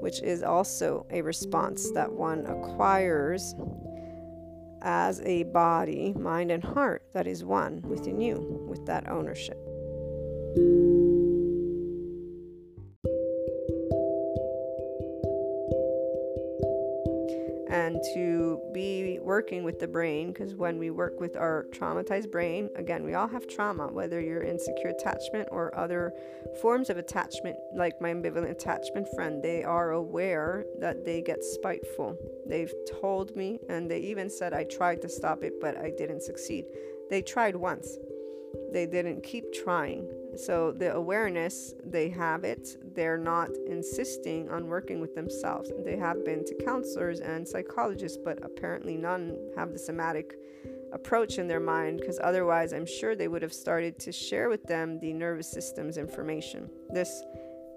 which is also a response that one acquires as a body, mind, and heart that is one within you with that ownership. To be working with the brain because when we work with our traumatized brain again we all have trauma whether you're in secure attachment or other forms of attachment like my ambivalent attachment friend they are aware that they get spiteful. They've told me and they even said i tried to stop it but i didn't succeed. They tried once. They didn't keep trying so the awareness, they have it. They're not insisting on working with themselves. They have been to counselors and psychologists, but apparently none have the somatic approach in their mind because otherwise I'm sure they would have started to share with them the nervous system's information. This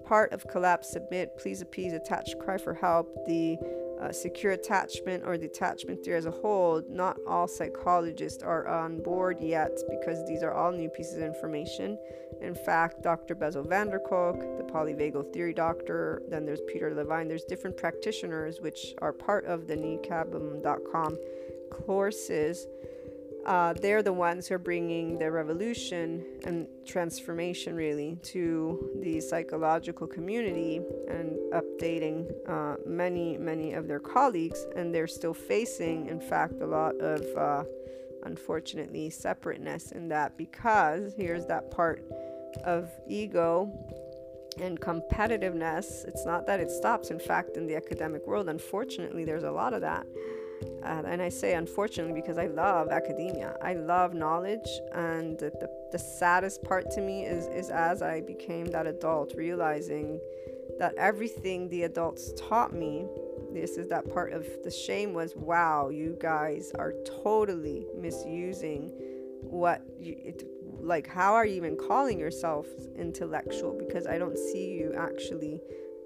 part of collapse, submit, please appease, attach, cry for help, the uh, secure attachment or detachment theory as a whole, not all psychologists are on board yet because these are all new pieces of information. In fact, Dr. Bessel van der Kolk, the polyvagal theory doctor, then there's Peter Levine, there's different practitioners which are part of the nicabm.com courses uh, they're the ones who are bringing the revolution and transformation really to the psychological community and updating uh, many many of their colleagues and they're still facing in fact a lot of uh, unfortunately separateness in that because here's that part of ego and competitiveness. It's not that it stops in fact in the academic world. Unfortunately there's a lot of that. Uh, and I say unfortunately because I love academia. I love knowledge, and the, the, the saddest part to me is, is as I became that adult, realizing that everything the adults taught me, this is that part of the shame was wow, you guys are totally misusing what you, it, like, how are you even calling yourself intellectual? Because I don't see you actually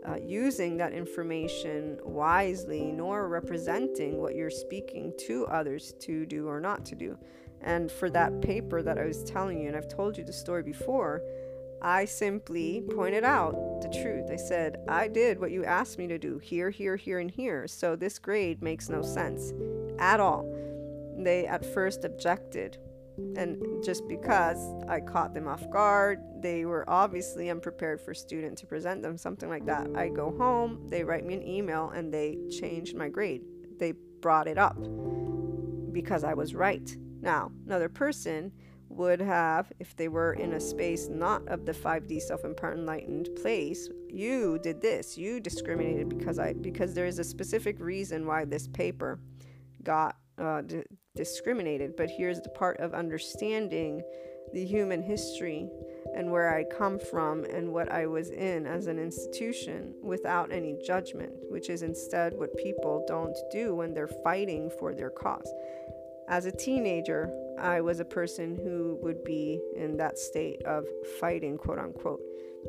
uh, using that information wisely nor representing what you're speaking to others to do or not to do. And for that paper that I was telling you, and I've told you the story before, I simply pointed out the truth. I said, I did what you asked me to do here, here, here, and here. So this grade makes no sense at all. They at first objected And just because I caught them off guard, they were obviously unprepared for student to present them something like that. I go home, they write me an email, and they changed my grade. They brought it up because I was right. Now, another person would have, if they were in a space not of the 5D self-empowered enlightened place, you did this. You discriminated because I because there is a specific reason why this paper got uh, d- discriminated. But here's the part of understanding the human history and where I come from and what I was in as an institution without any judgment, which is instead what people don't do when they're fighting for their cause. As a teenager, I was a person who would be in that state of fighting, quote unquote,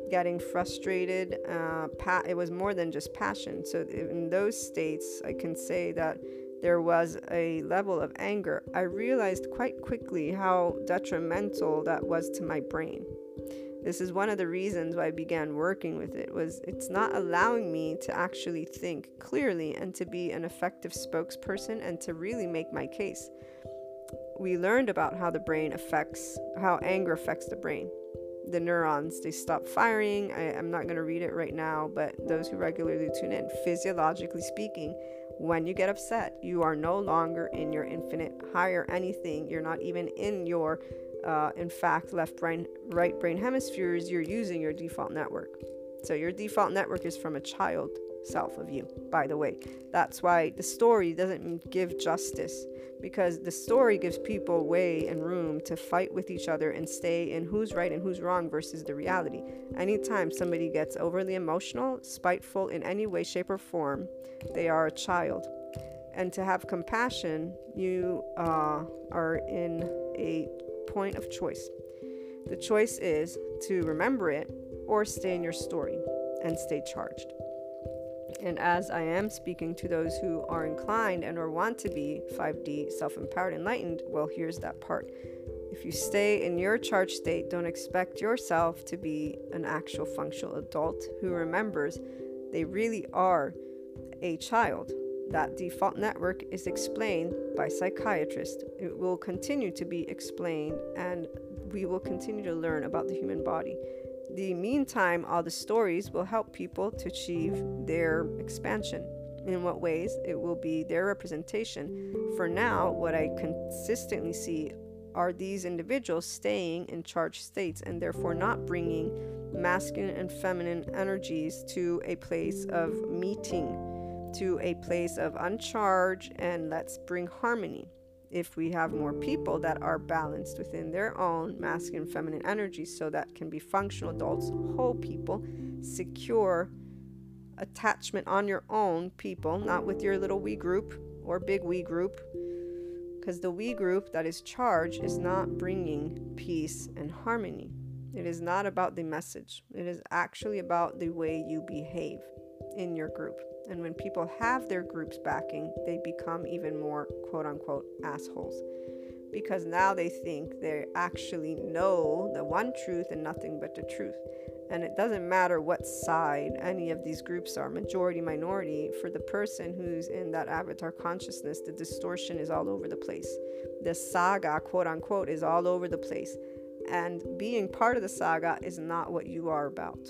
getting frustrated. Uh, pa- it was more than just passion. So, in those states, I can say that there was a level of anger. I realized quite quickly how detrimental that was to my brain. This is one of the reasons why I began working with it was it's not allowing me to actually think clearly and to be an effective spokesperson and to really make my case we learned about how the brain affects, how anger affects the brain. The neurons, they stop firing. I, am not going to read it right now, but those who regularly tune in, physiologically speaking, when you get upset, you are no longer in your infinite higher anything. You're not even in your, uh, in fact, left brain, right brain hemispheres. You're using your default network. So your default network is from a child self of you, by the way. That's why the story doesn't give justice because the story gives people way and room to fight with each other and stay in who's right and who's wrong versus the reality. Anytime somebody gets overly emotional, spiteful in any way, shape, or form, they are a child. And to have compassion, you uh, are in a point of choice. The choice is to remember it or stay in your story and stay charged. And as I am speaking to those who are inclined and or want to be 5D self empowered enlightened, well, here's that part. If you stay in your charged state, don't expect yourself to be an actual functional adult who remembers they really are a child. That default network is explained by psychiatrists. It will continue to be explained, and we will continue to learn about the human body the meantime, all the stories will help people to achieve their expansion. In what ways? It will be their representation. For now, what I consistently see are these individuals staying in charged states and therefore not bringing masculine and feminine energies to a place of meeting, to a place of uncharged, and let's bring harmony if we have more people that are balanced within their own masculine and feminine energies so that can be functional adults whole people secure attachment on your own people not with your little we group or big we group. Because the we group that is charged is not bringing peace and harmony. It is not about the message. It is actually about the way you behave in your group and when people have their groups backing, they become even more quote unquote assholes. Because now they think they actually know the one truth and nothing but the truth. And it doesn't matter what side any of these groups are majority, minority for the person who's in that avatar consciousness, the distortion is all over the place. The saga, quote unquote, is all over the place. And being part of the saga is not what you are about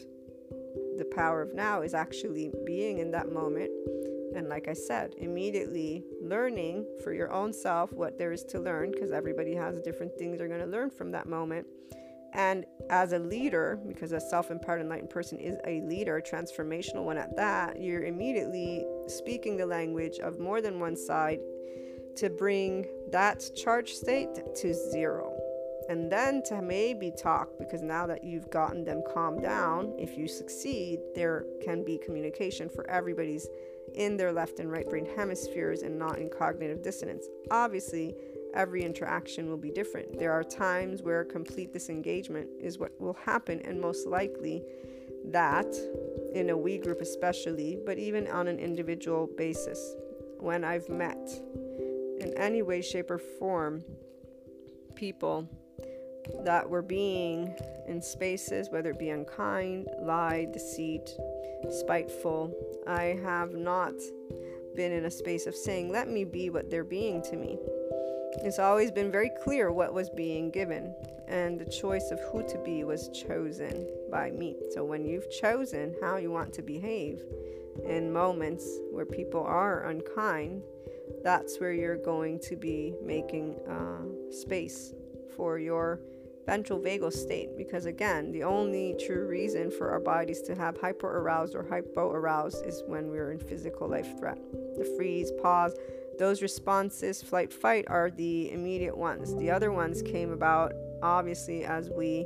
the power of now is actually being in that moment. And like I said, immediately learning for your own self what there is to learn, because everybody has different things they're going to learn from that moment. And as a leader, because a self empowered enlightened person is a leader, transformational one at that, you're immediately speaking the language of more than one side to bring that charge state to zero and then to maybe talk because now that you've gotten them calmed down if you succeed there can be communication for everybody's in their left and right brain hemispheres and not in cognitive dissonance. Obviously every interaction will be different. There are times where complete disengagement is what will happen and most likely that in a we group especially but even on an individual basis. When i've met in any way shape or form people that we're being in spaces, whether it be unkind, lie, deceit, spiteful. I have not been in a space of saying, let me be what they're being to me. It's always been very clear what was being given, and the choice of who to be was chosen by me. So when you've chosen how you want to behave in moments where people are unkind, that's where you're going to be making uh, space for your ventral vagal state because again the only true reason for our bodies to have hyper aroused or hypo aroused is when we're in physical life threat. The freeze pause those responses flight fight are the immediate ones. The other ones came about obviously as we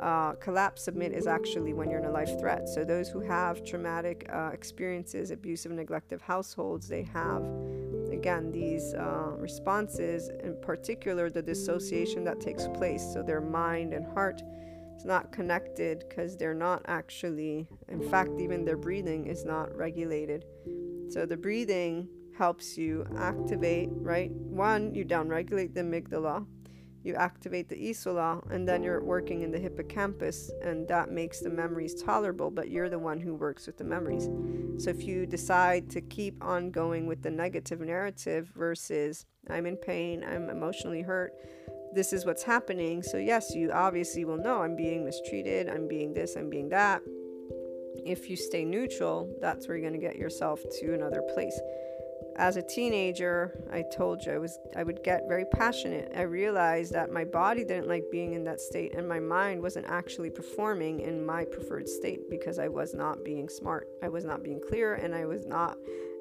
uh, collapse submit is actually when you're in a life threat. So those who have traumatic uh, experiences abusive neglective households they have again these uh, responses, in particular the dissociation that takes place. So their mind and heart is not connected because they're not actually, in fact, even their breathing is not regulated. So the breathing helps you activate, right? One, you downregulate the amygdala, you activate the insula and then you're working in the hippocampus and that makes the memories tolerable but you're the one who works with the memories. So if you decide to keep on going with the negative narrative versus i'm in pain i'm emotionally hurt this is what's happening. So yes you obviously will know i'm being mistreated i'm being this i'm being that. If you stay neutral that's where you're going to get yourself to another place as a teenager, I told you I was I would get very passionate. I realized that my body didn't like being in that state and my mind wasn't actually performing in my preferred state because I was not being smart. I was not being clear and I was not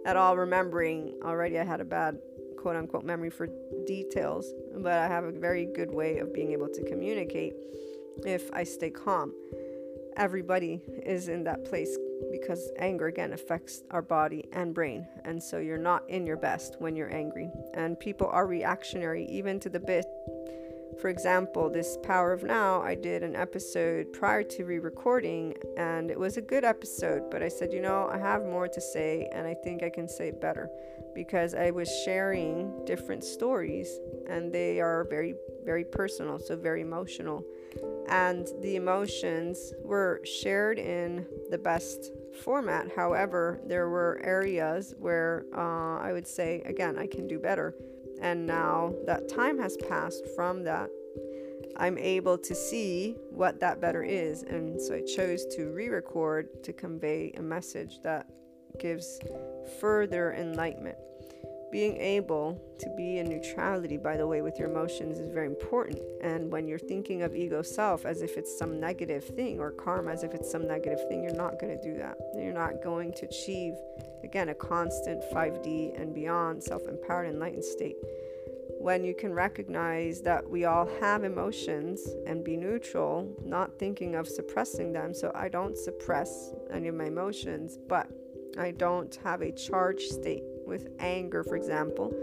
at all remembering already I had a bad quote unquote memory for details, but I have a very good way of being able to communicate if I stay calm. Everybody is in that place because anger again affects our body and brain and so you're not in your best when you're angry. And people are reactionary even to the bit. For example this power of now i did an episode prior to re-recording and it was a good episode but i said you know i have more to say and i think i can say it better. Because i was sharing different stories and they are very very personal so very emotional and the emotions were shared in the best format. However, there were areas where uh, I would say, again, I can do better. And now that time has passed from that, I'm able to see what that better is. And so I chose to re record to convey a message that gives further enlightenment being able to be in neutrality, by the way, with your emotions is very important. And when you're thinking of ego self as if it's some negative thing or karma as if it's some negative thing, you're not going to do that. You're not going to achieve, again, a constant 5D and beyond self empowered enlightened state. When you can recognize that we all have emotions and be neutral, not thinking of suppressing them. So I don't suppress any of my emotions, but I don't have a charged state with anger, for example,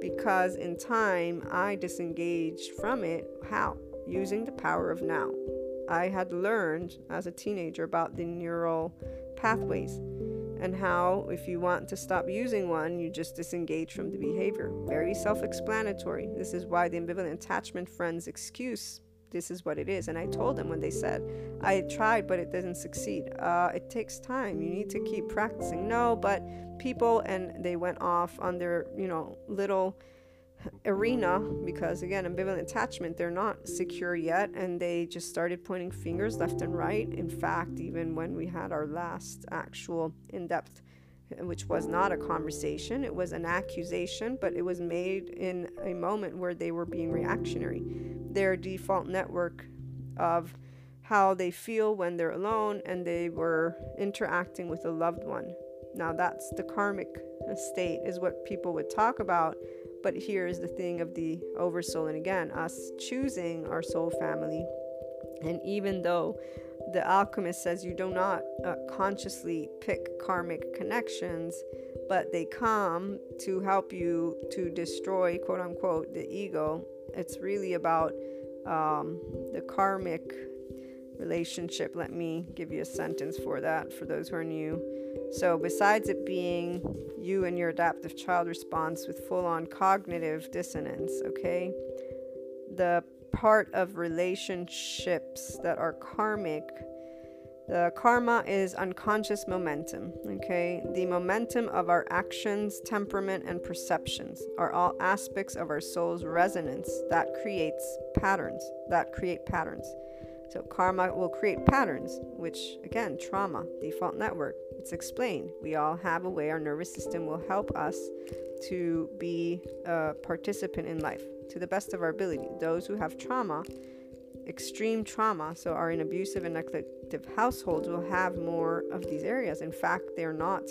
because in time I disengaged from it. How? Using the power of now. I had learned as a teenager about the neural pathways and how, if you want to stop using one, you just disengage from the behavior. Very self explanatory. This is why the ambivalent attachment friend's excuse this is what it is. And I told them when they said, I tried, but it doesn't succeed. Uh, it takes time. You need to keep practicing. No, but people, and they went off on their, you know, little arena because again ambivalent attachment they're not secure yet and they just started pointing fingers left and right in fact even when we had our last actual in-depth which was not a conversation it was an accusation but it was made in a moment where they were being reactionary their default network of how they feel when they're alone and they were interacting with a loved one. Now, that's the karmic state, is what people would talk about. But here is the thing of the oversoul, and again, us choosing our soul family. And even though the alchemist says you do not uh, consciously pick karmic connections, but they come to help you to destroy, quote unquote, the ego it's really about um, the karmic relationship. Let me give you a sentence for that for those who are new. So, besides it being you and your adaptive child response with full on cognitive dissonance, okay, the part of relationships that are karmic The karma is unconscious momentum, okay? The momentum of our actions, temperament, and perceptions are all aspects of our soul's resonance that creates patterns, that create patterns. So, karma will create patterns, which again, trauma, default network. It's explained. We all have a way our nervous system will help us to be a participant in life to the best of our ability. Those who have trauma extreme trauma, so are in abusive and neglective households, will have more of these areas. In fact, they're not,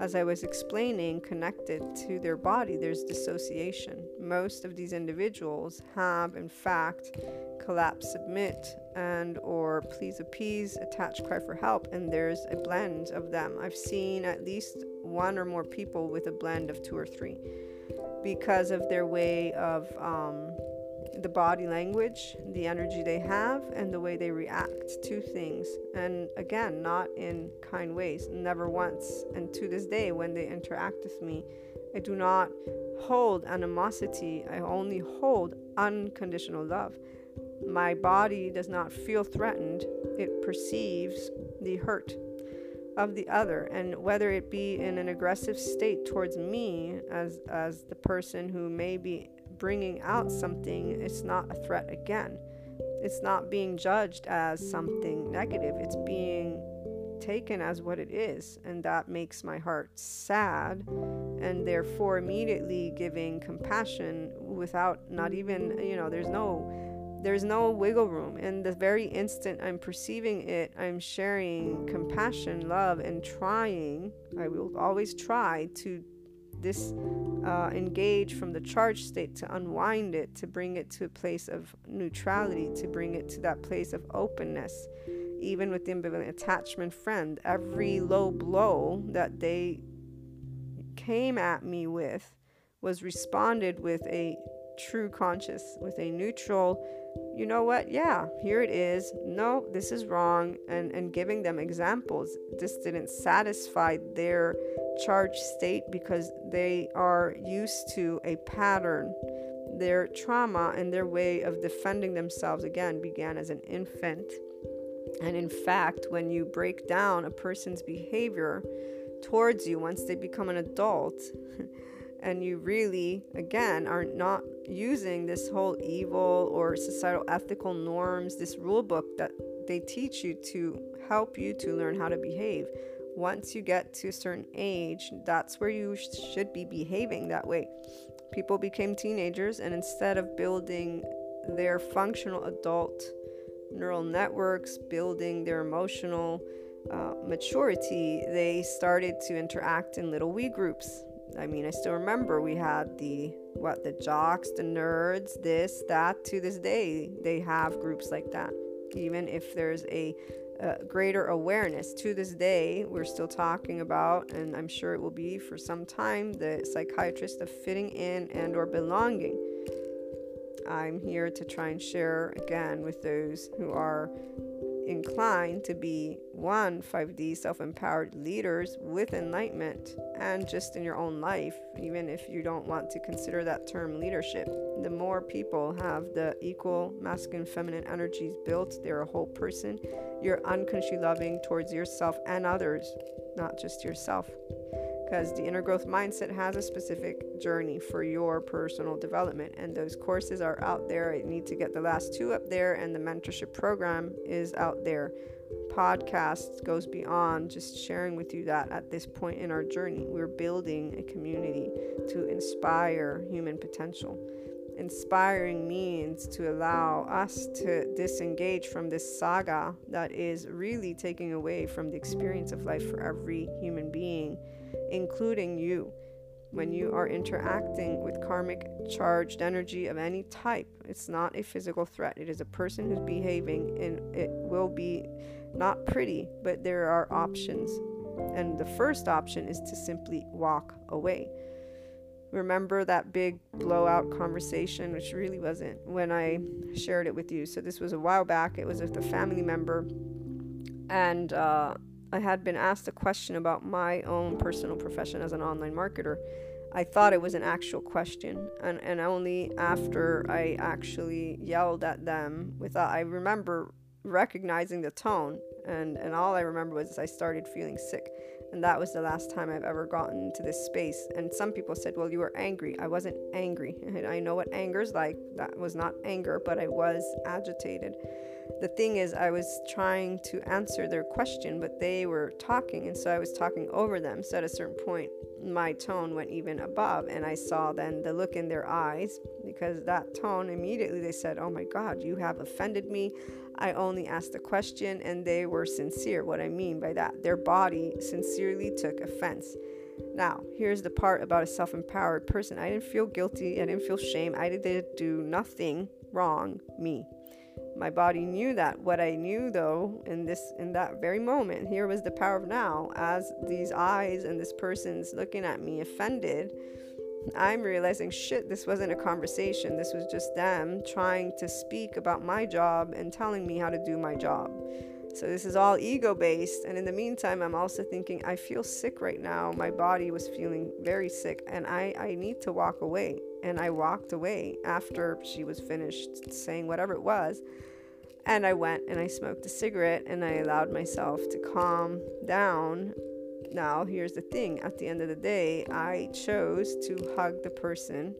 as I was explaining, connected to their body. There's dissociation. Most of these individuals have, in fact, collapse, submit, and or please appease, attach, cry for help, and there's a blend of them. I've seen at least one or more people with a blend of two or three because of their way of um, the body language, the energy they have, and the way they react to things. And again, not in kind ways, never once. And to this day, when they interact with me, I do not hold animosity, I only hold unconditional love. My body does not feel threatened, it perceives the hurt of the other and whether it be in an aggressive state towards me as as the person who may be bringing out something, it's not a threat again. It's not being judged as something negative. It's being taken as what it is. And that makes my heart sad. And therefore, immediately giving compassion without not even, you know, there's no. There's no wiggle room. In the very instant I'm perceiving it, I'm sharing compassion, love, and trying. I will always try to this uh, engage from the charged state to unwind it, to bring it to a place of neutrality, to bring it to that place of openness. Even with the ambivalent attachment friend, every low blow that they came at me with was responded with a true conscious, with a neutral, you know what, yeah, here it is. No, this is wrong. And, and giving them examples. This didn't satisfy their charged state because they are used to a pattern. Their trauma and their way of defending themselves again began as an infant. And in fact, when you break down a person's behavior towards you once they become an adult, and you really, again, are not using this whole evil or societal ethical norms, this rule book that they teach you to help you to learn how to behave. Once you get to a certain age, that's where you sh- should be behaving that way. People became teenagers, and instead of building their functional adult neural networks, building their emotional uh, maturity, they started to interact in little we groups I mean, I still remember we had the what the jocks, the nerds, this, that. To this day, they have groups like that. Even if there's a, a greater awareness, to this day, we're still talking about, and I'm sure it will be for some time, the psychiatrist of fitting in and or belonging. I'm here to try and share again with those who are inclined to be one 5D self empowered leaders with enlightenment and just in your own life, even if you don't want to consider that term leadership. The more people have the equal masculine feminine energies built, they're a whole person. You're unconsciously loving towards yourself and others, not just yourself because the inner growth mindset has a specific journey for your personal development and those courses are out there. I need to get the last two up there and the mentorship program is out there. Podcast goes beyond just sharing with you that at this point in our journey. We're building a community to inspire human potential. Inspiring means to allow us to disengage from this saga that is really taking away from the experience of life for every human being including you. When you are interacting with karmic charged energy of any type, it's not a physical threat. It is a person who's behaving, and it will be not pretty, but there are options. And the first option is to simply walk away. Remember that big blowout conversation, which really wasn't when I shared it with you. So, this was a while back. It was with a family member. And uh, I had been asked a question about my own personal profession as an online marketer. I thought it was an actual question, and, and only after I actually yelled at them without, uh, I remember recognizing the tone. And, and all I remember was I started feeling sick. And that was the last time I've ever gotten into this space. And some people said, Well, you were angry. I wasn't angry. And I know what anger's like. That was not anger, but I was agitated. The thing is, I was trying to answer their question, but they were talking. And so I was talking over them. So at a certain point, my tone went even above. And I saw then the look in their eyes because that tone immediately they said, Oh my God, you have offended me. I only asked a question and they were sincere. What I mean by that, their body sincerely took offense. Now, here's the part about a self empowered person I didn't feel guilty, I didn't feel shame, I didn't do nothing wrong, me. My body knew that. What I knew though in this in that very moment, here was the power of now, as these eyes and this person's looking at me offended I'm realizing shit, this wasn't a conversation. This was just them trying to speak about my job and telling me how to do my job. So this is all ego based. And in the meantime, I'm also thinking, I feel sick right now. My body was feeling very sick and I, I need to walk away. And I walked away after she was finished saying whatever it was. And I went and I smoked a cigarette and I allowed myself to calm down now, here's the thing at the end of the day, I chose to hug the person,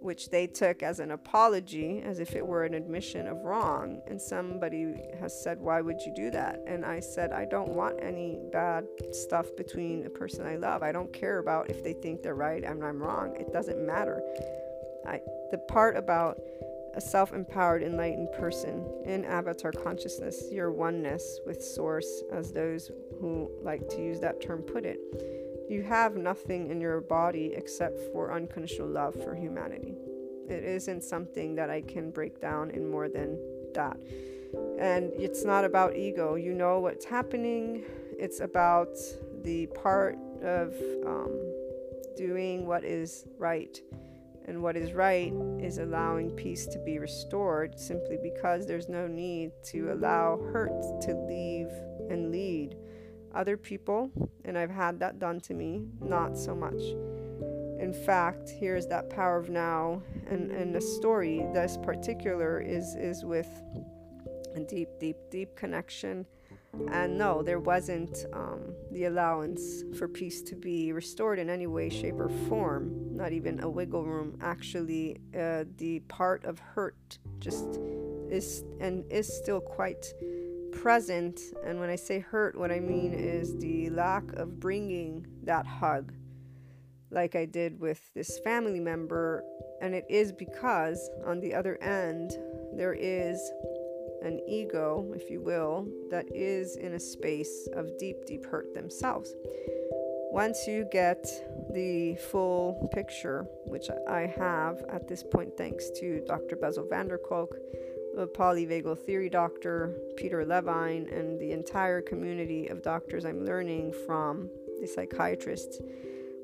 which they took as an apology, as if it were an admission of wrong. And somebody has said, Why would you do that? And I said, I don't want any bad stuff between a person I love. I don't care about if they think they're right and I'm wrong. It doesn't matter. I, the part about a self empowered, enlightened person in avatar consciousness, your oneness with Source, as those who like to use that term put it. You have nothing in your body except for unconditional love for humanity. It isn't something that I can break down in more than that. And it's not about ego. You know what's happening, it's about the part of um, doing what is right and what is right is allowing peace to be restored simply because there's no need to allow hurt to leave and lead other people. And I've had that done to me, not so much. In fact, here's that power of now. And, and the story, this particular, is, is with a deep, deep, deep connection and no, there wasn't um, the allowance for peace to be restored in any way, shape, or form, not even a wiggle room. Actually, uh, the part of hurt just is and is still quite present. And when I say hurt, what I mean is the lack of bringing that hug, like I did with this family member. And it is because on the other end, there is an ego, if you will, that is in a space of deep, deep hurt themselves. Once you get the full picture, which I have at this point, thanks to Dr. Bessel van der Kolk, the polyvagal theory doctor, Peter Levine, and the entire community of doctors I'm learning from, the psychiatrists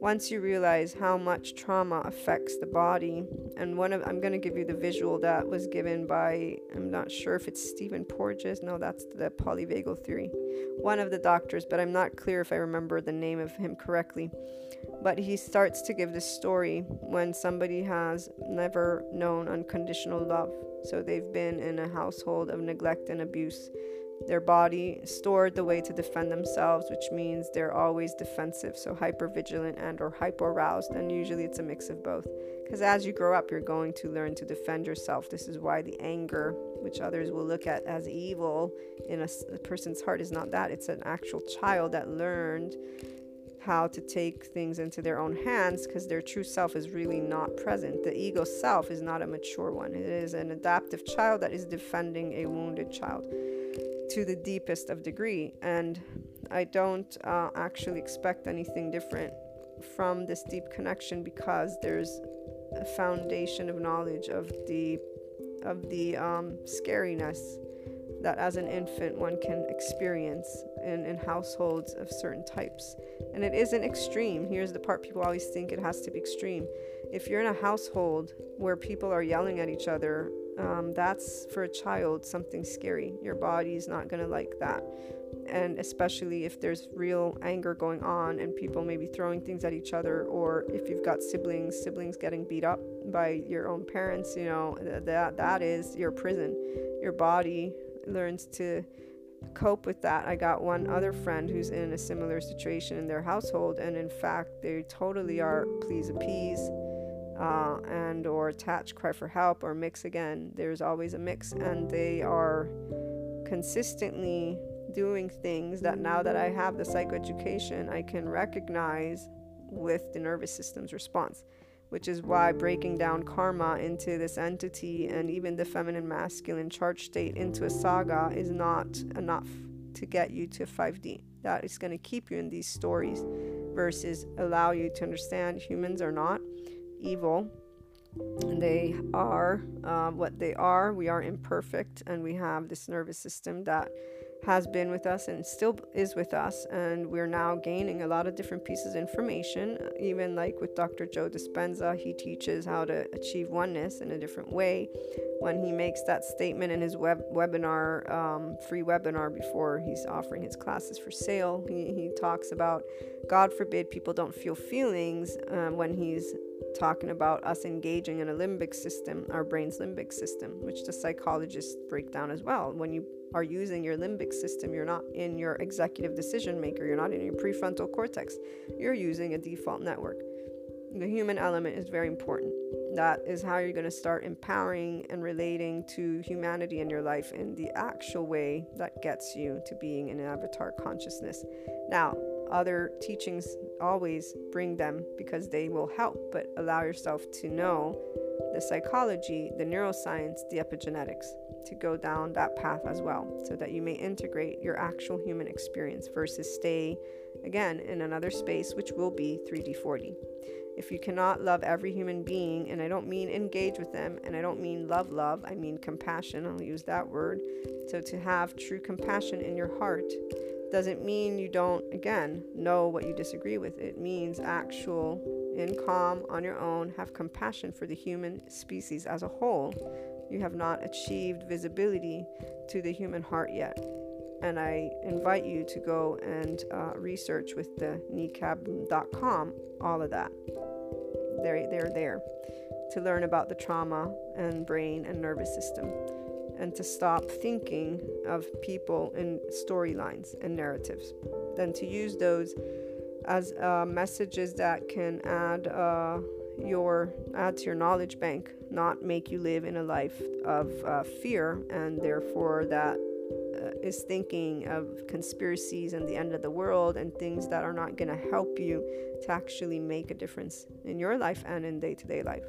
once you realize how much trauma affects the body and one of i'm going to give you the visual that was given by i'm not sure if it's stephen porges no that's the polyvagal theory one of the doctors but i'm not clear if i remember the name of him correctly. But he starts to give this story when somebody has never known unconditional love. So they've been in a household of neglect and abuse their body stored the way to defend themselves, which means they're always defensive, so hyper vigilant and or hyper aroused, and usually it's a mix of both. Because as you grow up, you're going to learn to defend yourself. This is why the anger, which others will look at as evil in a, a person's heart, is not that. It's an actual child that learned how to take things into their own hands because their true self is really not present. The ego self is not a mature one, it is an adaptive child that is defending a wounded child to the deepest of degree and i don't uh, actually expect anything different from this deep connection because there's a foundation of knowledge of the of the um, scariness that as an infant one can experience in, in households of certain types. And it isn't extreme. Here's the part people always think it has to be extreme. If you're in a household where people are yelling at each other um, that's for a child something scary. Your body's not to like that. And especially if there's real anger going on and people maybe throwing things at each other, or if you've got siblings, siblings getting beat up by your own parents, you know, that, that is your prison. Your body learns to cope with that. I got one other friend who's in a similar situation in their household, and in fact, they totally are please appease. Uh, and or attach cry for help or mix again there's always a mix and they are consistently doing things that now that i have the psychoeducation i can recognize with the nervous system's response which is why breaking down karma into this entity and even the feminine masculine charge state into a saga is not enough to get you to 5D. That is going to keep you in these stories versus allow you to understand humans are not evil. They are uh, what they are. We are imperfect, and we have this nervous system that has been with us and still is with us and we're now gaining a lot of different pieces of information even like with dr joe dispenza he teaches how to achieve oneness in a different way when he makes that statement in his web webinar um, free webinar before he's offering his classes for sale he, he talks about god forbid people don't feel feelings um, when he's talking about us engaging in a limbic system our brain's limbic system which the psychologists break down as well when you are using your limbic system. You're not in your executive decision maker. You're not in your prefrontal cortex. You're using a default network. The human element is very important. That is how you're going to start empowering and relating to humanity in your life in the actual way that gets you to being in an avatar consciousness. Now, other teachings always bring them because they will help, but allow yourself to know the psychology, the neuroscience, the epigenetics to go down that path as well so that you may integrate your actual human experience versus stay again in another space which will be 3D 4D. If you cannot love every human being, and I don't mean engage with them, and I don't mean love, love, I mean compassion, I'll use that word. So to have true compassion in your heart doesn't mean you don't, again, know what you disagree with. It means actual, in calm, on your own, have compassion for the human species as a whole you have not achieved visibility to the human heart yet. And I invite you to go and uh, research with the nicabm.com all of that. They're, they're there to learn about the trauma and brain and nervous system and to stop thinking of people in storylines and narratives, then to use those as uh, messages that can add uh, your add to your knowledge bank, not make you live in a life of uh, fear, and therefore that uh, is thinking of conspiracies and the end of the world and things that are not going to help you to actually make a difference in your life and in day to day life.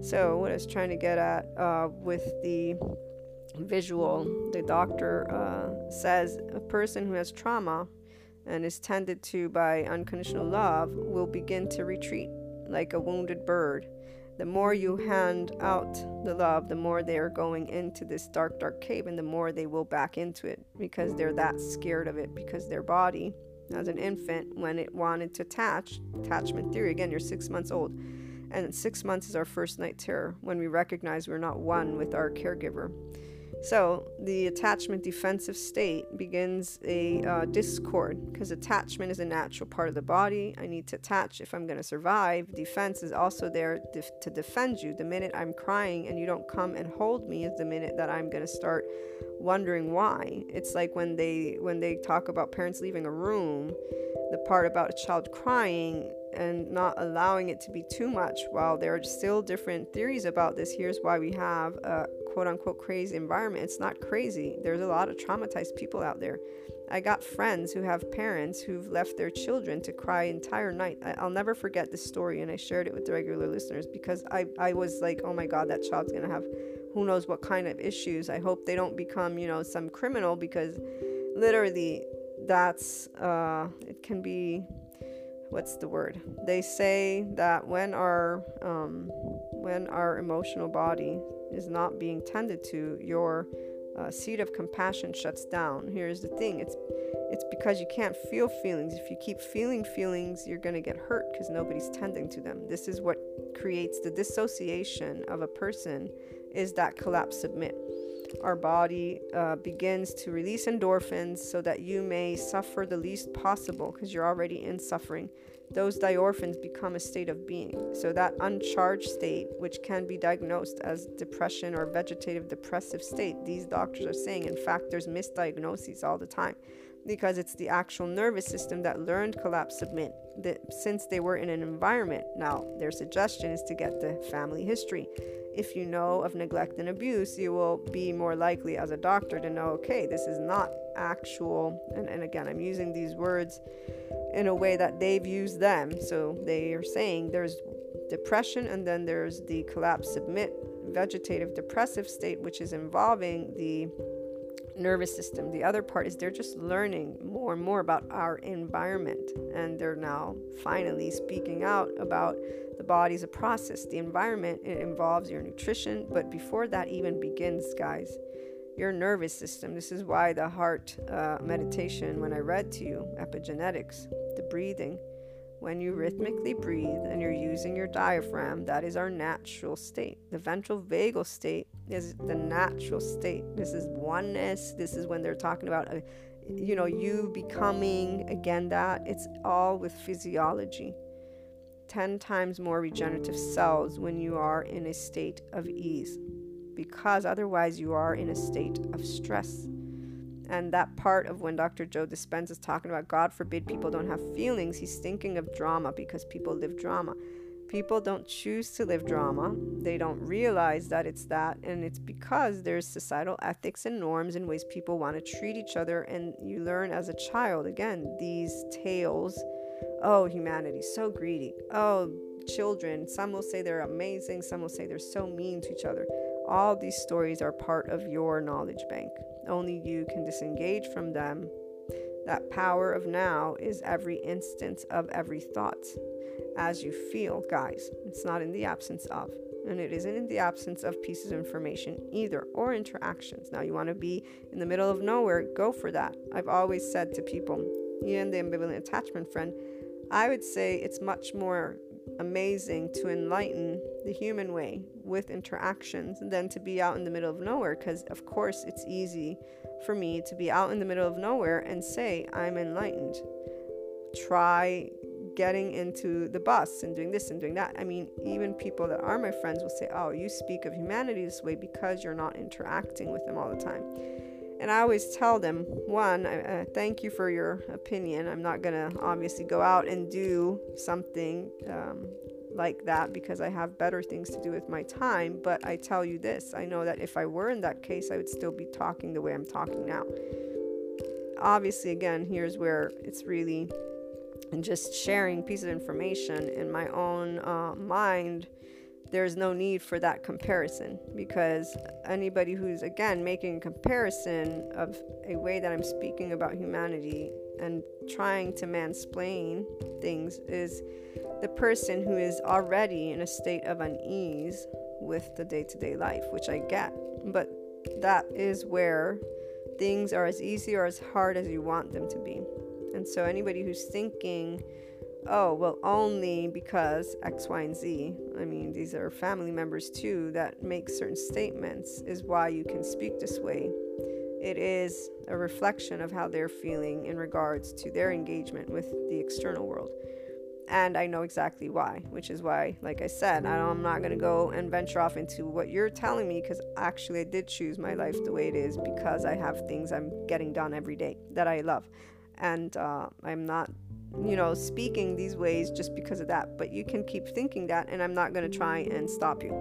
So, what I was trying to get at uh, with the visual, the doctor uh, says a person who has trauma and is tended to by unconditional love will begin to retreat like a wounded bird. The more you hand out the love, the more they are going into this dark, dark cave, and the more they will back into it because they're that scared of it. Because their body, as an infant, when it wanted to attach, attachment theory again, you're six months old, and six months is our first night terror when we recognize we're not one with our caregiver. So the attachment defensive state begins a uh, discord because attachment is a natural part of the body. I need to attach if I'm going to survive. Defense is also there def- to defend you. The minute I'm crying and you don't come and hold me is the minute that I'm going to start wondering why. It's like when they when they talk about parents leaving a room, the part about a child crying and not allowing it to be too much. While there are still different theories about this, here's why we have a quote unquote crazy environment. It's not crazy. There's a lot of traumatized people out there. I got friends who have parents who've left their children to cry entire night. I, will never forget this story, and I shared it with the regular listeners because I, I was like, oh my God, that child's gonna have who knows what kind of issues. I hope they don't become, you know, some criminal because literally that's, uh, it can be what's the word? They say that when our um, when our emotional body is not being tended to, your uh, seed of compassion shuts down. Here's the thing: it's it's because you can't feel feelings. If you keep feeling feelings, you're gonna get hurt because nobody's tending to them. This is what creates the dissociation of a person. Is that collapse submit? our body uh, begins to release endorphins so that you may suffer the least possible because you're already in suffering. Those endorphins become a state of being. So, that uncharged state, which can be diagnosed as depression or vegetative depressive state, these doctors are saying, in fact, there's misdiagnoses all the time because it's the actual nervous system that learned collapse submit since they were in an environment. Now, their suggestion is to get the family history if you know of neglect and abuse, you will be more likely as a doctor to know, okay, this is not actual. And, and again, I'm using these words in a way that they've used them. So they are saying there's depression and then there's the collapse submit vegetative depressive state, which is involving the nervous system. The other part is they're just learning more and more about our environment, and they're now finally speaking out about the body's a process. The environment it involves your nutrition, but before that even begins, guys, your nervous system. This is why the heart uh, meditation, when I read to you epigenetics, the breathing when you rhythmically breathe and you're using your diaphragm, that is our natural state. The ventral vagal state is the natural state. This is oneness. This is when they're talking about, uh, you know, you becoming again that. It's all with physiology. 10 times more regenerative cells when you are in a state of ease, because otherwise you are in a state of stress. And that part of when Dr. Joe Dispenza is talking about God forbid people don't have feelings, he's thinking of drama because people live drama. People don't choose to live drama. They don't realize that it's that. And it's because there's societal ethics and norms and ways people want to treat each other. And you learn as a child, again, these tales oh, humanity, so greedy. Oh, children, some will say they're amazing, some will say they're so mean to each other. All these stories are part of your knowledge bank. Only you can disengage from them. That power of now is every instance of every thought as you feel, guys. It's not in the absence of. And it isn't in the absence of pieces of information either or interactions. Now, you want to be in the middle of nowhere, go for that. I've always said to people, even the ambivalent attachment friend, I would say it's much more amazing to enlighten the human way with interactions than to be out in the middle of nowhere because of course it's easy for me to be out in the middle of nowhere and say i'm enlightened try getting into the bus and doing this and doing that i mean even people that are my friends will say oh you speak of humanity this way because you're not interacting with them all the time and I always tell them, one, uh, thank you for your opinion. I'm not going to obviously go out and do something um, like that because I have better things to do with my time. But I tell you this I know that if I were in that case, I would still be talking the way I'm talking now. Obviously, again, here's where it's really just sharing pieces of information in my own uh, mind there's no need for that comparison because anybody who's again making a comparison of a way that I'm speaking about humanity and trying to mansplain things is the person who is already in a state of unease with the day to day life, which I get. But that is where things are as easy or as hard as you want them to be. And so, anybody who's thinking, oh, well, only because X, Y, and Z, I mean, these are family members too that make certain statements, is why you can speak this way. It is a reflection of how they're feeling in regards to their engagement with the external world. And I know exactly why, which is why, like I said, I am not going to go and venture off into what you're telling me because actually I did choose my life the way it is because I have things I'm getting done every day that I love. And uh, I'm not you know, speaking these ways just because of that. But you can keep thinking that, and I'm not going to try and stop you.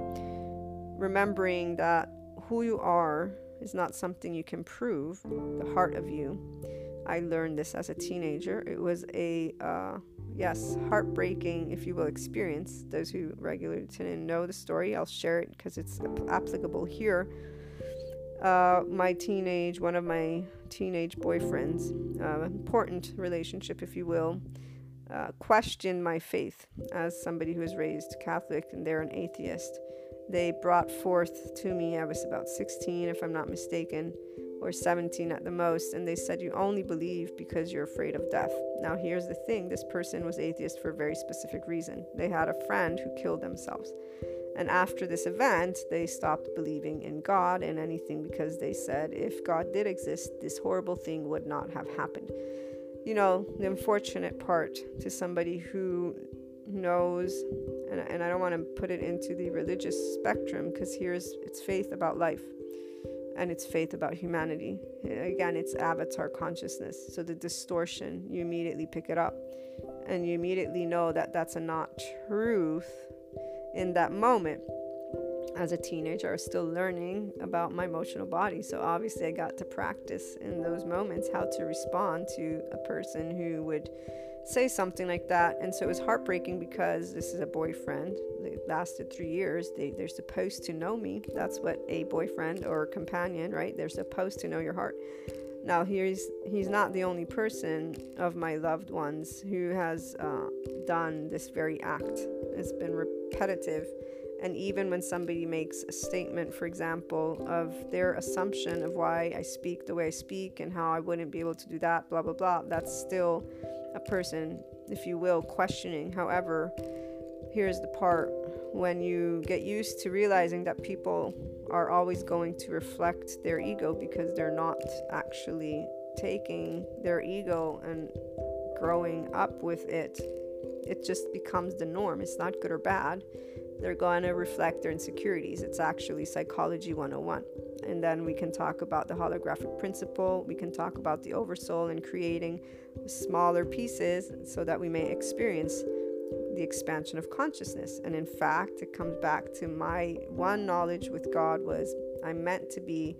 Remembering that who you are is not something you can prove, the heart of you. I learned this as a teenager. It was a, uh, yes, heartbreaking, if you will, experience. Those who regularly tune in know the story. I'll share it because it's applicable here. Uh, my teenage, one of my teenage boyfriends, uh, important relationship, if you will, uh, questioned my faith as somebody who was raised Catholic and they're an atheist. They brought forth to me, I was about 16, if I'm not mistaken, or 17 at the most, and they said, You only believe because you're afraid of death. Now, here's the thing this person was atheist for a very specific reason. They had a friend who killed themselves. And after this event, they stopped believing in God and anything because they said if God did exist, this horrible thing would not have happened. You know, the unfortunate part to somebody who knows, and, and I don't want to put it into the religious spectrum because here's it's faith about life and it's faith about humanity. Again, it's avatar consciousness. So the distortion, you immediately pick it up and you immediately know that that's a not truth in that moment. As a teenager, I was still learning about my emotional body. So obviously, I got to practice in those moments how to respond to a person who would say something like that. And so it was heartbreaking because this is a boyfriend. It lasted three years. They, they're supposed to know me. That's what a boyfriend or companion, right? They're supposed to know your heart. Now, he's, he's not the only person of my loved ones who has uh, done this very act. It's been repetitive. And even when somebody makes a statement, for example, of their assumption of why I speak the way I speak and how I wouldn't be able to do that, blah, blah, blah, that's still a person, if you will, questioning. However, here's the part when you get used to realizing that people are always going to reflect their ego because they're not actually taking their ego and growing up with it, it just becomes the norm. It's not good or bad. They're going to reflect their insecurities. It's actually psychology 101. And then we can talk about the holographic principle. We can talk about the oversoul and creating smaller pieces so that we may experience the expansion of consciousness. And in fact, it comes back to my one knowledge with God was I'm meant to be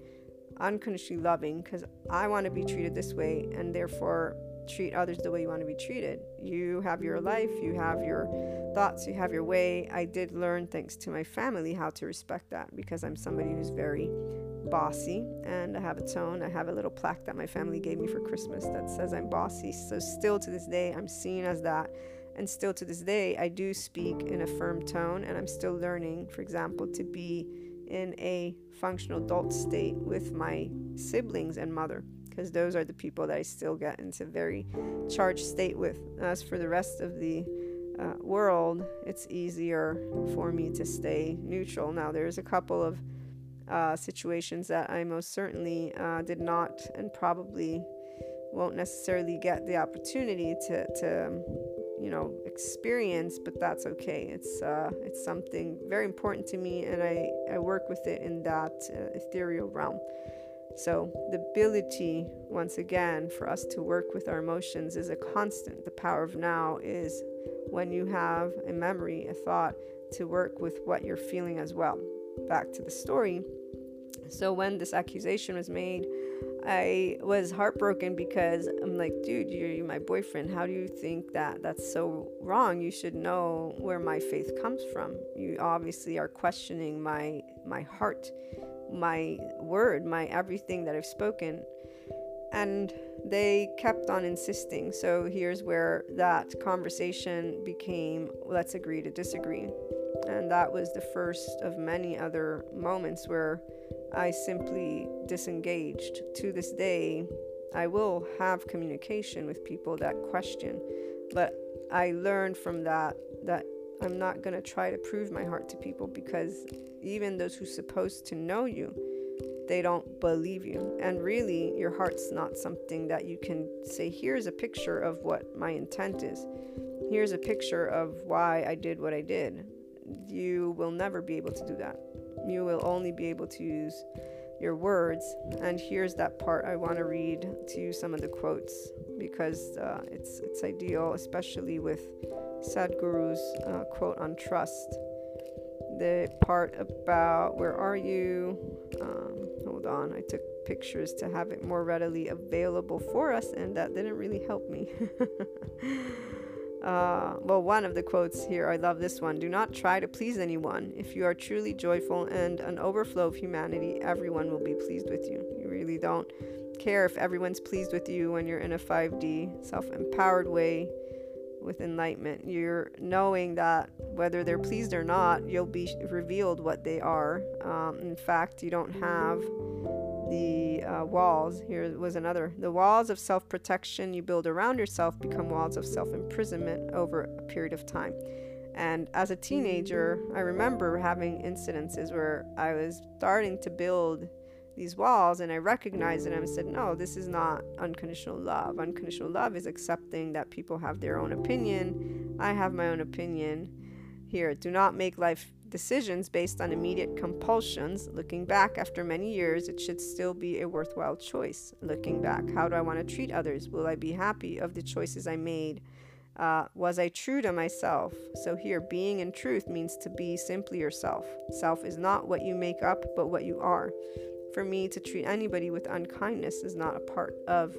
unconditionally loving because I want to be treated this way and therefore treat others the way you want to be treated. You have your life, you have your thoughts, you have your way. I did learn, thanks to my family, how to respect that because I'm somebody who's very bossy and I have a tone. I have a little plaque that my family gave me for Christmas that says I'm bossy. So, still to this day, I'm seen as that. And still to this day, I do speak in a firm tone and I'm still learning, for example, to be in a functional adult state with my siblings and mother because those are the people that I still get into very charged state with. As for the rest of the uh, world, it's easier for me to stay neutral. Now, there's a couple of uh, situations that I most certainly uh, did not and probably won't necessarily get the opportunity to, to you know experience but that's okay it's uh, it's something very important to me and I, I work with it in that uh, ethereal realm so the ability once again for us to work with our emotions is a constant the power of now is when you have a memory a thought to work with what you're feeling as well back to the story so when this accusation was made, I was heartbroken because I'm like, dude, you're my boyfriend. How do you think that that's so wrong? You should know where my faith comes from. You obviously are questioning my my heart, my word, my everything that I've spoken. And they kept on insisting. So here's where that conversation became let's agree to disagree. And that was the first of many other moments where I simply disengaged. To this day, I will have communication with people that question, but I learned from that that I'm not going to try to prove my heart to people because even those who supposed to know you, they don't believe you. And really, your heart's not something that you can say, here's a picture of what my intent is. Here's a picture of why I did what I did. You will never be able to do that you will only be able to use your words. And here's that part I want to read to you some of the quotes because uh, it's it's ideal, especially with Sadhguru's uh, quote on trust. The part about where are you? Um, hold on, I took pictures to have it more readily available for us, and that didn't really help me. Uh, well, one of the quotes here, I love this one. Do not try to please anyone. If you are truly joyful and an overflow of humanity, everyone will be pleased with you. You really don't care if everyone's pleased with you when you're in a 5D, self empowered way with enlightenment. You're knowing that whether they're pleased or not, you'll be revealed what they are. Um, in fact, you don't have the uh, walls. Here was another. The walls of self protection you build around yourself become walls of self imprisonment over a period of time. And as a teenager, I remember having incidences where I was starting to build these walls and I recognized it and I said, no, this is not unconditional love. Unconditional love is accepting that people have their own opinion. I have my own opinion. Here, do not make life decisions based on immediate compulsions. Looking back after many years, it should still be a worthwhile choice. Looking back, how do I want to treat others? Will I be happy of the choices I made? Uh, was I true to myself? So, here, being in truth means to be simply yourself. Self is not what you make up, but what you are. For me, to treat anybody with unkindness is not a part of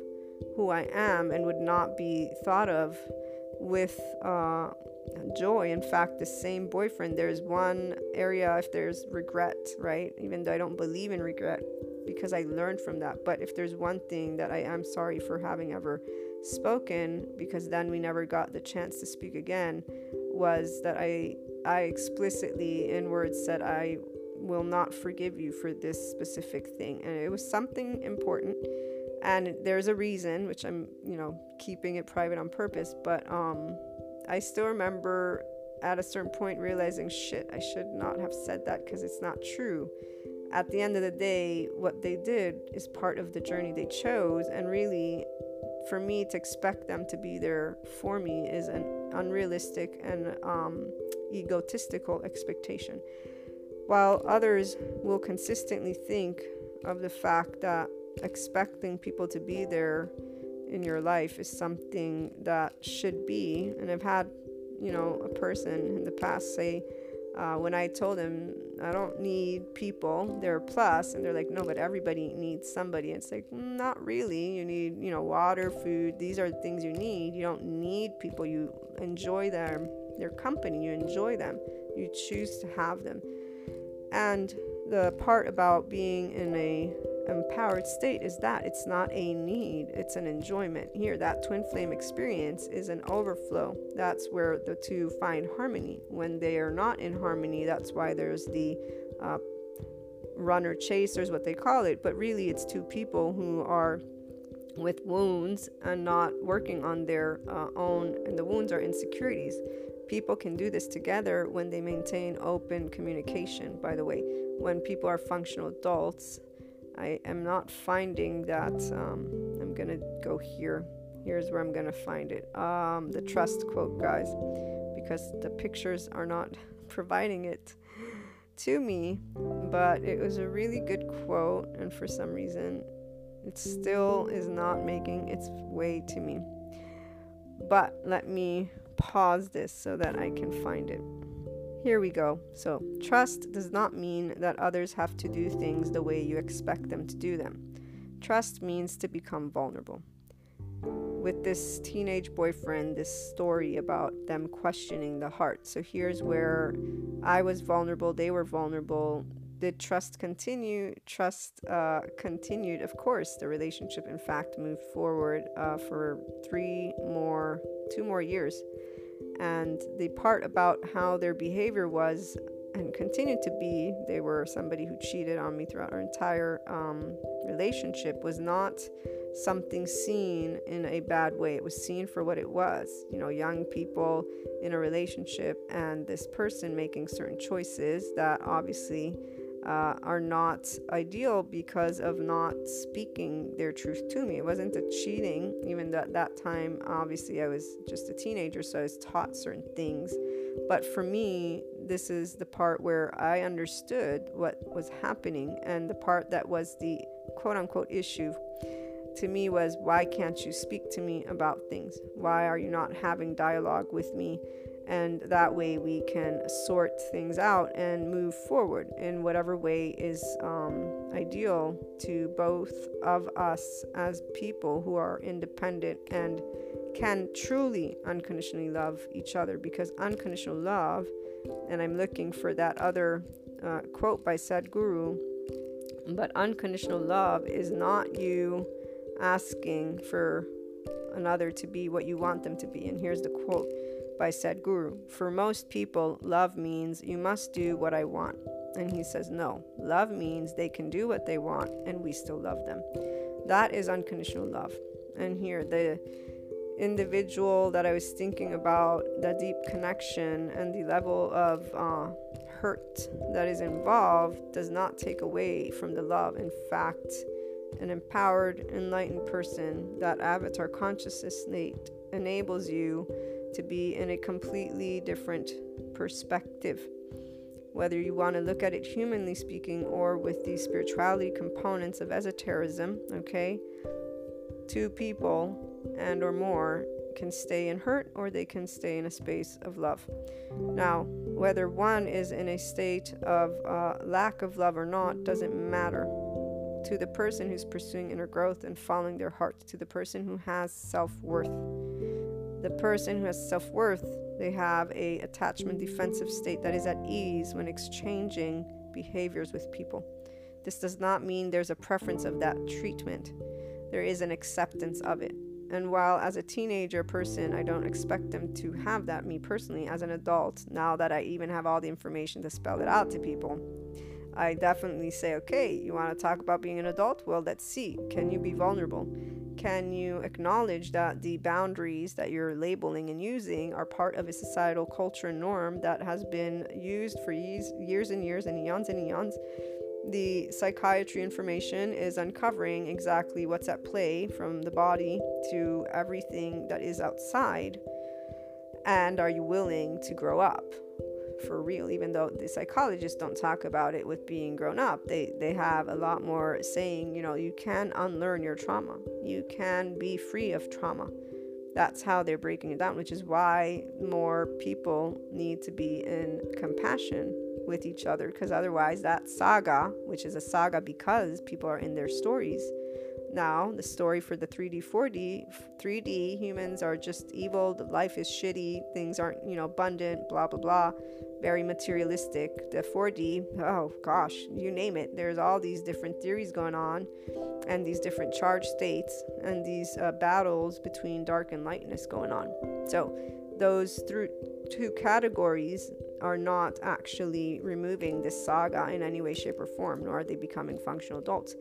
who I am and would not be thought of with uh, joy. In fact, the same boyfriend, there's one area if there's regret, right? Even though I don't believe in regret because I learned from that. But if there's one thing that I am sorry for having ever spoken because then we never got the chance to speak again was that I I explicitly in words said I will not forgive you for this specific thing and it was something important and there's a reason which I'm you know keeping it private on purpose but um I still remember at a certain point realizing shit I should not have said that because it's not true at the end of the day what they did is part of the journey they chose and really for me to expect them to be there for me is an unrealistic and um, egotistical expectation. While others will consistently think of the fact that expecting people to be there in your life is something that should be, and I've had, you know, a person in the past say, uh, when I told them I don't need people, they're plus, and they're like, no, but everybody needs somebody. it's like, not really. You need, you know, water, food. These are the things you need. You don't need people. You enjoy them, their company. You enjoy them. You choose to have them. And the part about being in a empowered state is that it's not a need, it's an enjoyment. Here, that twin flame experience is an overflow. That's where the two find harmony. When they are not in harmony, that's why there's the uh, runner chasers, what they call it. But really, it's two people who are with wounds and not working on their uh, own, and the wounds are insecurities. People can do this together when they maintain open communication, by the way. When people are functional adults, I am not finding that. Um, I'm gonna go here. Here's where I'm gonna find it. Um, the trust quote, guys, because the pictures are not providing it to me. But it was a really good quote, and for some reason, it still is not making its way to me. But let me pause this so that I can find it. Here we go. So, trust does not mean that others have to do things the way you expect them to do them. Trust means to become vulnerable. With this teenage boyfriend, this story about them questioning the heart. So, here's where I was vulnerable, they were vulnerable. Did trust continue? Trust uh, continued, of course. The relationship, in fact, moved forward uh, for three more, two more years and the part about how their behavior was and continued to be they were somebody who cheated on me throughout our entire um, relationship was not something seen in a bad way. It was seen for what it was you know young people in a relationship and this person making certain choices that obviously uh, are not ideal because of not speaking their truth to me. It wasn't a cheating, even though at that time, obviously, I was just a teenager, so I was taught certain things. But for me, this is the part where I understood what was happening, and the part that was the quote unquote issue to me was why can't you speak to me about things? Why are you not having dialogue with me? And that way we can sort things out and move forward in whatever way is um, ideal to both of us as people who are independent and can truly unconditionally love each other. Because unconditional love and i'm looking for that other uh, quote by sadhguru but unconditional love is not you asking for another to be what you want them to be. And here's the quote by Sadhguru. For most people, love means you must do what I want. And he says, no, love means they can do what they want and we still love them. That is unconditional love. And here, the individual that I was thinking about, the deep connection and the level of uh, hurt that is involved, does not take away from the love. In fact, an empowered, enlightened person, that avatar consciousness state enables you to be in a completely different perspective. Whether you want to look at it humanly speaking or with the spirituality components of esotericism, okay? Two people and or more can stay in hurt or they can stay in a space of love. Now, whether one is in a state of uh, lack of love or not doesn't matter to the person who's pursuing inner growth and following their heart, to the person who has self worth. The person who has self worth, they have a attachment defensive state that is at ease when exchanging behaviors with people. This does not mean there's a preference of that treatment. There is an acceptance of it. And while as a teenager person, I don't expect them to have that, me personally, as an adult, now that I even have all the information to spell it out to people, I definitely say, okay, you want to talk about being an adult? Well, let's see. Can you be vulnerable? Can you acknowledge that the boundaries that you're labeling and using are part of a societal culture norm that has been used for years, years and years and eons and eons? The psychiatry information is uncovering exactly what's at play from the body to everything that is outside. And are you willing to grow up? For real, even though the psychologists don't talk about it with being grown up. They, they have a lot more saying, you know, you can unlearn your trauma, you can be free of trauma. That's how they're breaking it down, which is why more people need to be in compassion with each other because otherwise, that saga, which is a saga because people are in their stories, now the story for the 3D 4D 3D humans are just evil life is shitty things aren't you know abundant blah blah blah very materialistic. The 4D, oh gosh, you name it. There's all these different theories going on, and these different charge states, and these uh, battles between dark and lightness going on. So, those through two categories are not actually removing this saga in any way, shape, or form, nor are they becoming functional adults.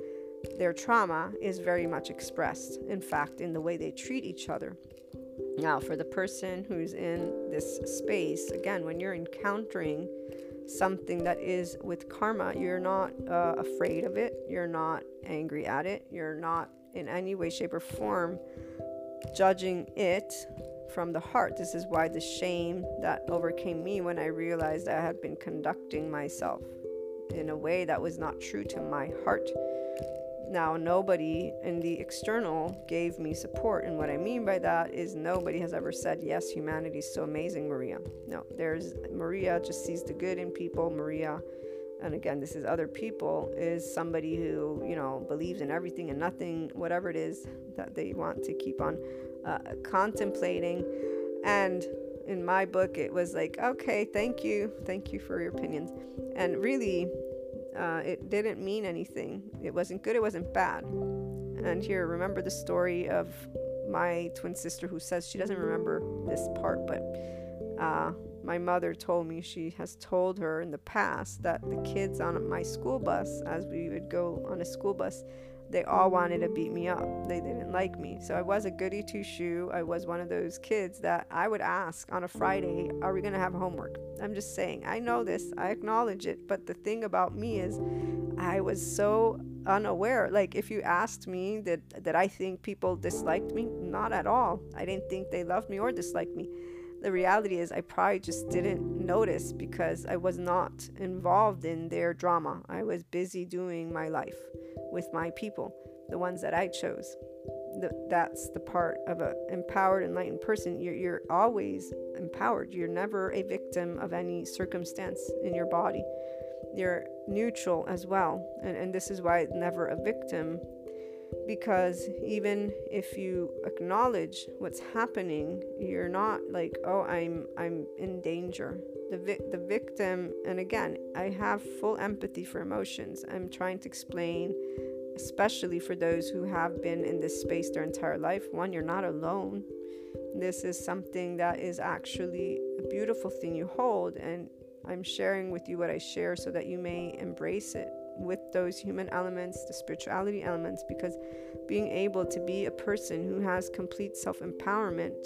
Their trauma is very much expressed, in fact, in the way they treat each other now, for the person who's in this space, again, when you're encountering something that is with karma, you're not uh, afraid of it, you're not angry at it, you're not in any way, shape, or form judging it from the heart. This is why the shame that overcame me when I realized I had been conducting myself in a way that was not true to my heart now, nobody in the external gave me support. And what I mean by that is nobody has ever said, Yes, humanity is so amazing, Maria. No, there's Maria just sees the good in people. Maria, and again, this is other people, is somebody who, you know, believes in everything and nothing, whatever it is that they want to keep on uh, contemplating. And in my book, it was like, okay, thank you. Thank you for your opinions. And really, uh, it didn't mean anything. It wasn't good, it wasn't bad. And here, remember the story of my twin sister who says she doesn't remember this part, but uh, my mother told me she has told her in the past that the kids on my school bus, as we would go on a school bus, they all wanted to beat me up. They didn't like me. So I was a goody two shoe. I was one of those kids that I would ask on a Friday, Are we going to have homework? I'm just saying, I know this, I acknowledge it. But the thing about me is, I was so unaware. Like, if you asked me that, that I think people disliked me, not at all. I didn't think they loved me or disliked me the reality is I probably just didn't notice because I was not involved in their drama. I was busy doing my life with my people, the ones that I chose. The, that's the part of an empowered, enlightened person. You're, you're always empowered. You're never a victim of any circumstance in your body. You're neutral as well. And, and this is why it's never a victim because even if you acknowledge what's happening you're not like oh i'm i'm in danger. The vi- the victim and again i have full empathy for emotions. I'm trying to explain especially for those who have been in this space their entire life one you're not alone. This is something that is actually a beautiful thing you hold and i'm sharing with you what i share so that you may embrace it with those human elements, the spirituality elements, because being able to be a person who has complete self empowerment,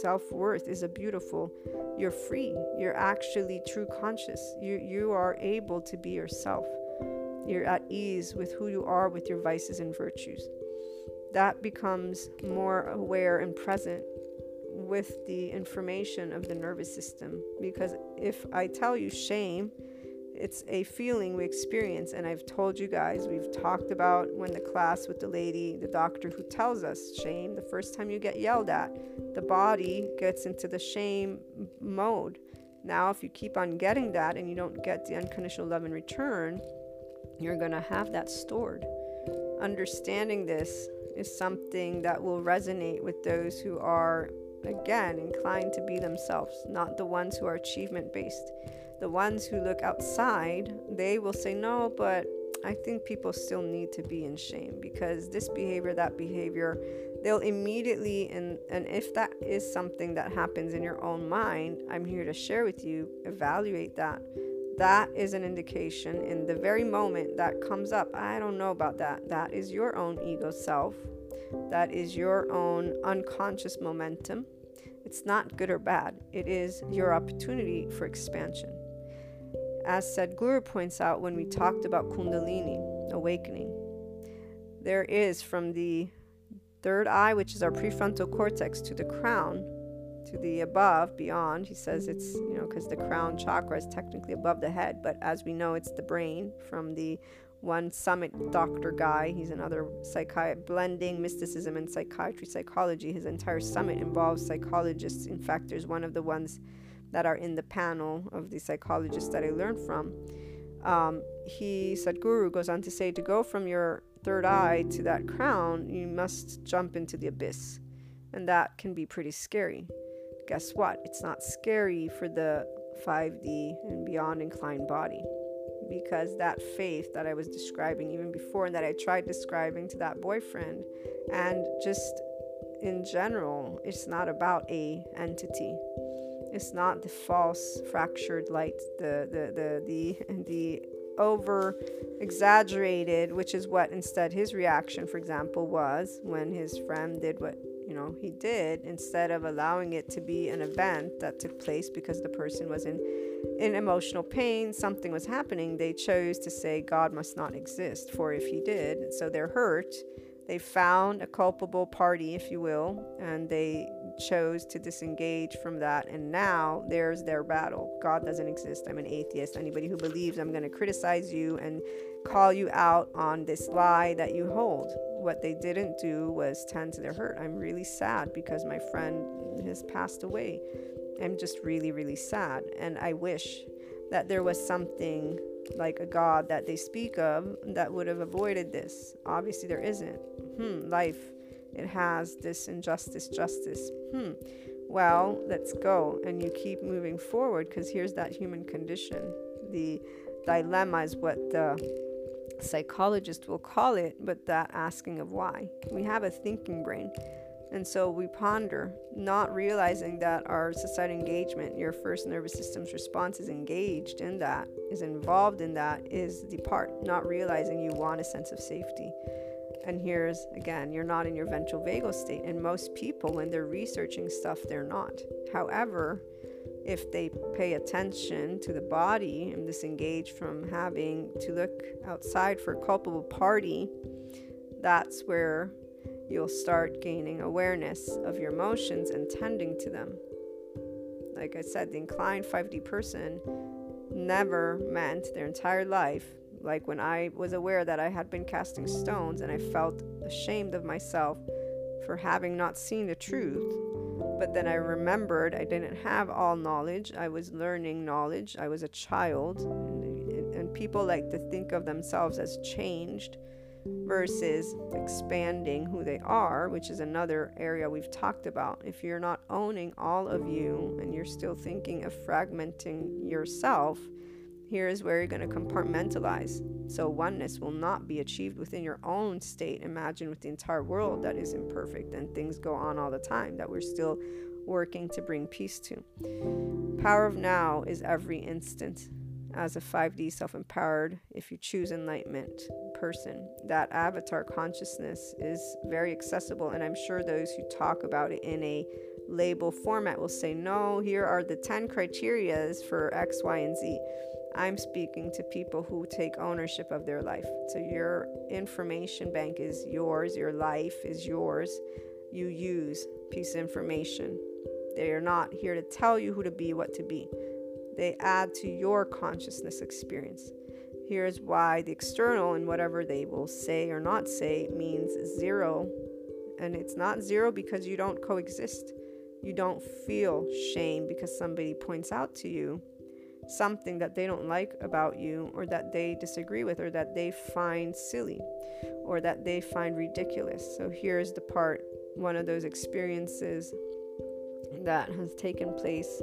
self worth is a beautiful. You're free. You're actually true conscious. You, you are able to be yourself. You're at ease with who you are, with your vices and virtues. That becomes more aware and present with the information of the nervous system. Because if I tell you shame, it's a feeling we experience. And I've told you guys, we've talked about when the class with the lady, the doctor who tells us shame, the first time you get yelled at, the body gets into the shame mode. Now, if you keep on getting that and you don't get the unconditional love in return, you're going to have that stored. Understanding this is something that will resonate with those who are, again, inclined to be themselves, not the ones who are achievement based. The ones who look outside, they will say, No, but I think people still need to be in shame because this behavior, that behavior, they'll immediately, and, and if that is something that happens in your own mind, I'm here to share with you, evaluate that that is an indication in the very moment that comes up. I don't know about that. That is your own ego self. That is your own unconscious momentum. It's not good or bad, it is your opportunity for expansion. As Sadhguru points out when we talked about Kundalini, awakening, there is from the third eye, which is our prefrontal cortex, to the crown, to the above, beyond. He says it's, you know, because the crown chakra is technically above the head, but as we know, it's the brain from the one summit doctor guy. He's another psychiatrist, blending mysticism and psychiatry, psychology. His entire summit involves psychologists. In fact, there's one of the ones that are in the panel of the psychologists that I learned from. Um, he, Sadhguru, goes on to say to go from your third eye to that crown, you must jump into the abyss. And that can be pretty scary guess what? It's not scary for the 5D and beyond inclined body because that faith that I was describing even before and that I tried describing to that boyfriend and just in general it's not about a entity it's not the false fractured light the the the the, the over exaggerated which is what instead his reaction for example was when his friend did what you know he did instead of allowing it to be an event that took place because the person was in in emotional pain something was happening they chose to say god must not exist for if he did so they're hurt they found a culpable party if you will and they chose to disengage from that and now there's their battle god doesn't exist i'm an atheist anybody who believes i'm going to criticize you and call you out on this lie that you hold what they didn't do was tend to their hurt. I'm really sad because my friend has passed away. I'm just really, really sad. And I wish that there was something like a God that they speak of that would have avoided this. Obviously, there isn't. Hmm, life, it has this injustice, justice. Hmm, well, let's go. And you keep moving forward because here's that human condition. The dilemma is what the psychologist will call it, but that asking of why. We have a thinking brain. And so we ponder, not realizing that our society engagement, your first nervous system's response is engaged in that, is involved in that, is the part, not realizing you want a sense of safety. And here's again, you're not in your ventral vagal state. And most people, when they're researching stuff, they're not. However, if they pay attention to the body and disengage from having to look outside for a culpable party, that's where you'll start gaining awareness of your emotions and tending to them. Like I said, the inclined 5D person never meant their entire life, like when I was aware that I had been casting stones and I felt ashamed of myself for having not seen the truth but then I remembered I didn't have all knowledge. I was learning knowledge. I was a child. And, people like to think of themselves as changed versus expanding who they are, which is another area we've talked about. If you're not owning all of you and you're still thinking of fragmenting yourself, Here's where you're going to compartmentalize. So, oneness will not be achieved within your own state. Imagine with the entire world that is imperfect and things go on all the time that we're still working to bring peace to. Power of now is every instant. as a 5D self empowered, if you choose enlightenment person, that avatar consciousness is very accessible. And I'm sure those who talk about it in a label format will say, no, here are the 10 criterias for X, Y, and Z. I'm speaking to people who take ownership of their life. So your information bank is yours, your life is yours. You use piece of information. They are not here to tell you who to be, what to be. They add to your consciousness experience. Here's why the external and whatever they will say or not say means zero. And it's not zero because you don't coexist. You don't feel shame because somebody points out to you something that they don't like about you or that they disagree with or that they find silly or that they find ridiculous. So here's the part one of those experiences that has taken place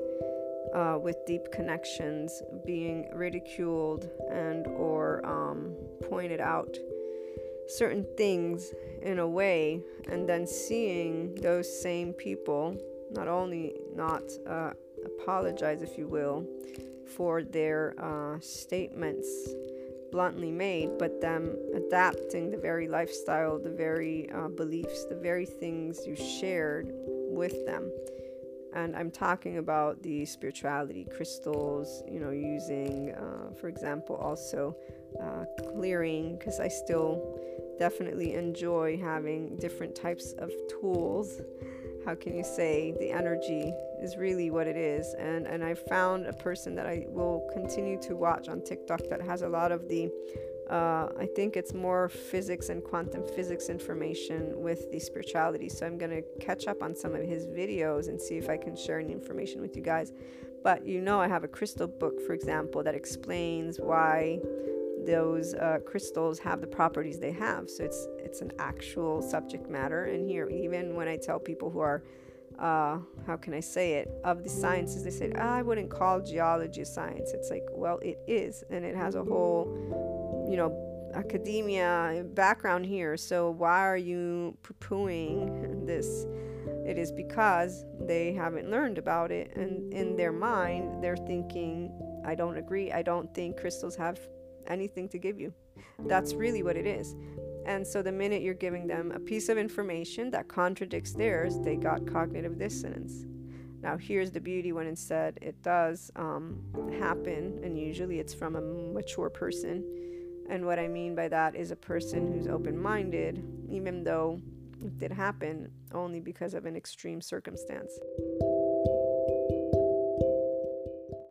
uh, with deep connections being ridiculed and or um, pointed out certain things in a way and then seeing those same people not only not uh, apologize if you will for their uh, statements bluntly made, but them adapting the very lifestyle, the very uh, beliefs, the very things you shared with them. And I'm talking about the spirituality crystals, you know, using, uh, for example, also uh, clearing, because I still definitely enjoy having different types of tools how can you say the energy is really what it is and and i found a person that i will continue to watch on tiktok that has a lot of the uh, i think it's more physics and quantum physics information with the spirituality so i'm going to catch up on some of his videos and see if i can share any information with you guys but you know i have a crystal book for example that explains why those uh, crystals have the properties they have. So it's it's an actual subject matter. And here, even when I tell people who are, uh, how can I say it, of the sciences, they say, oh, I wouldn't call geology a science. It's like, well, it is, and it has a whole, you know, academia background here. So why are you poo-pooing this? It is because they haven't learned about it, and in their mind, they're thinking, I don't agree. I don't think crystals have anything to give you. That's really what it is. And so the minute you're giving them a piece of information that contradicts theirs, they got cognitive dissonance. Now, here's the beauty when instead it does um, happen, and usually it's from a mature person. And what I mean by that is a person who's open minded, even though it did happen only because of an extreme circumstance.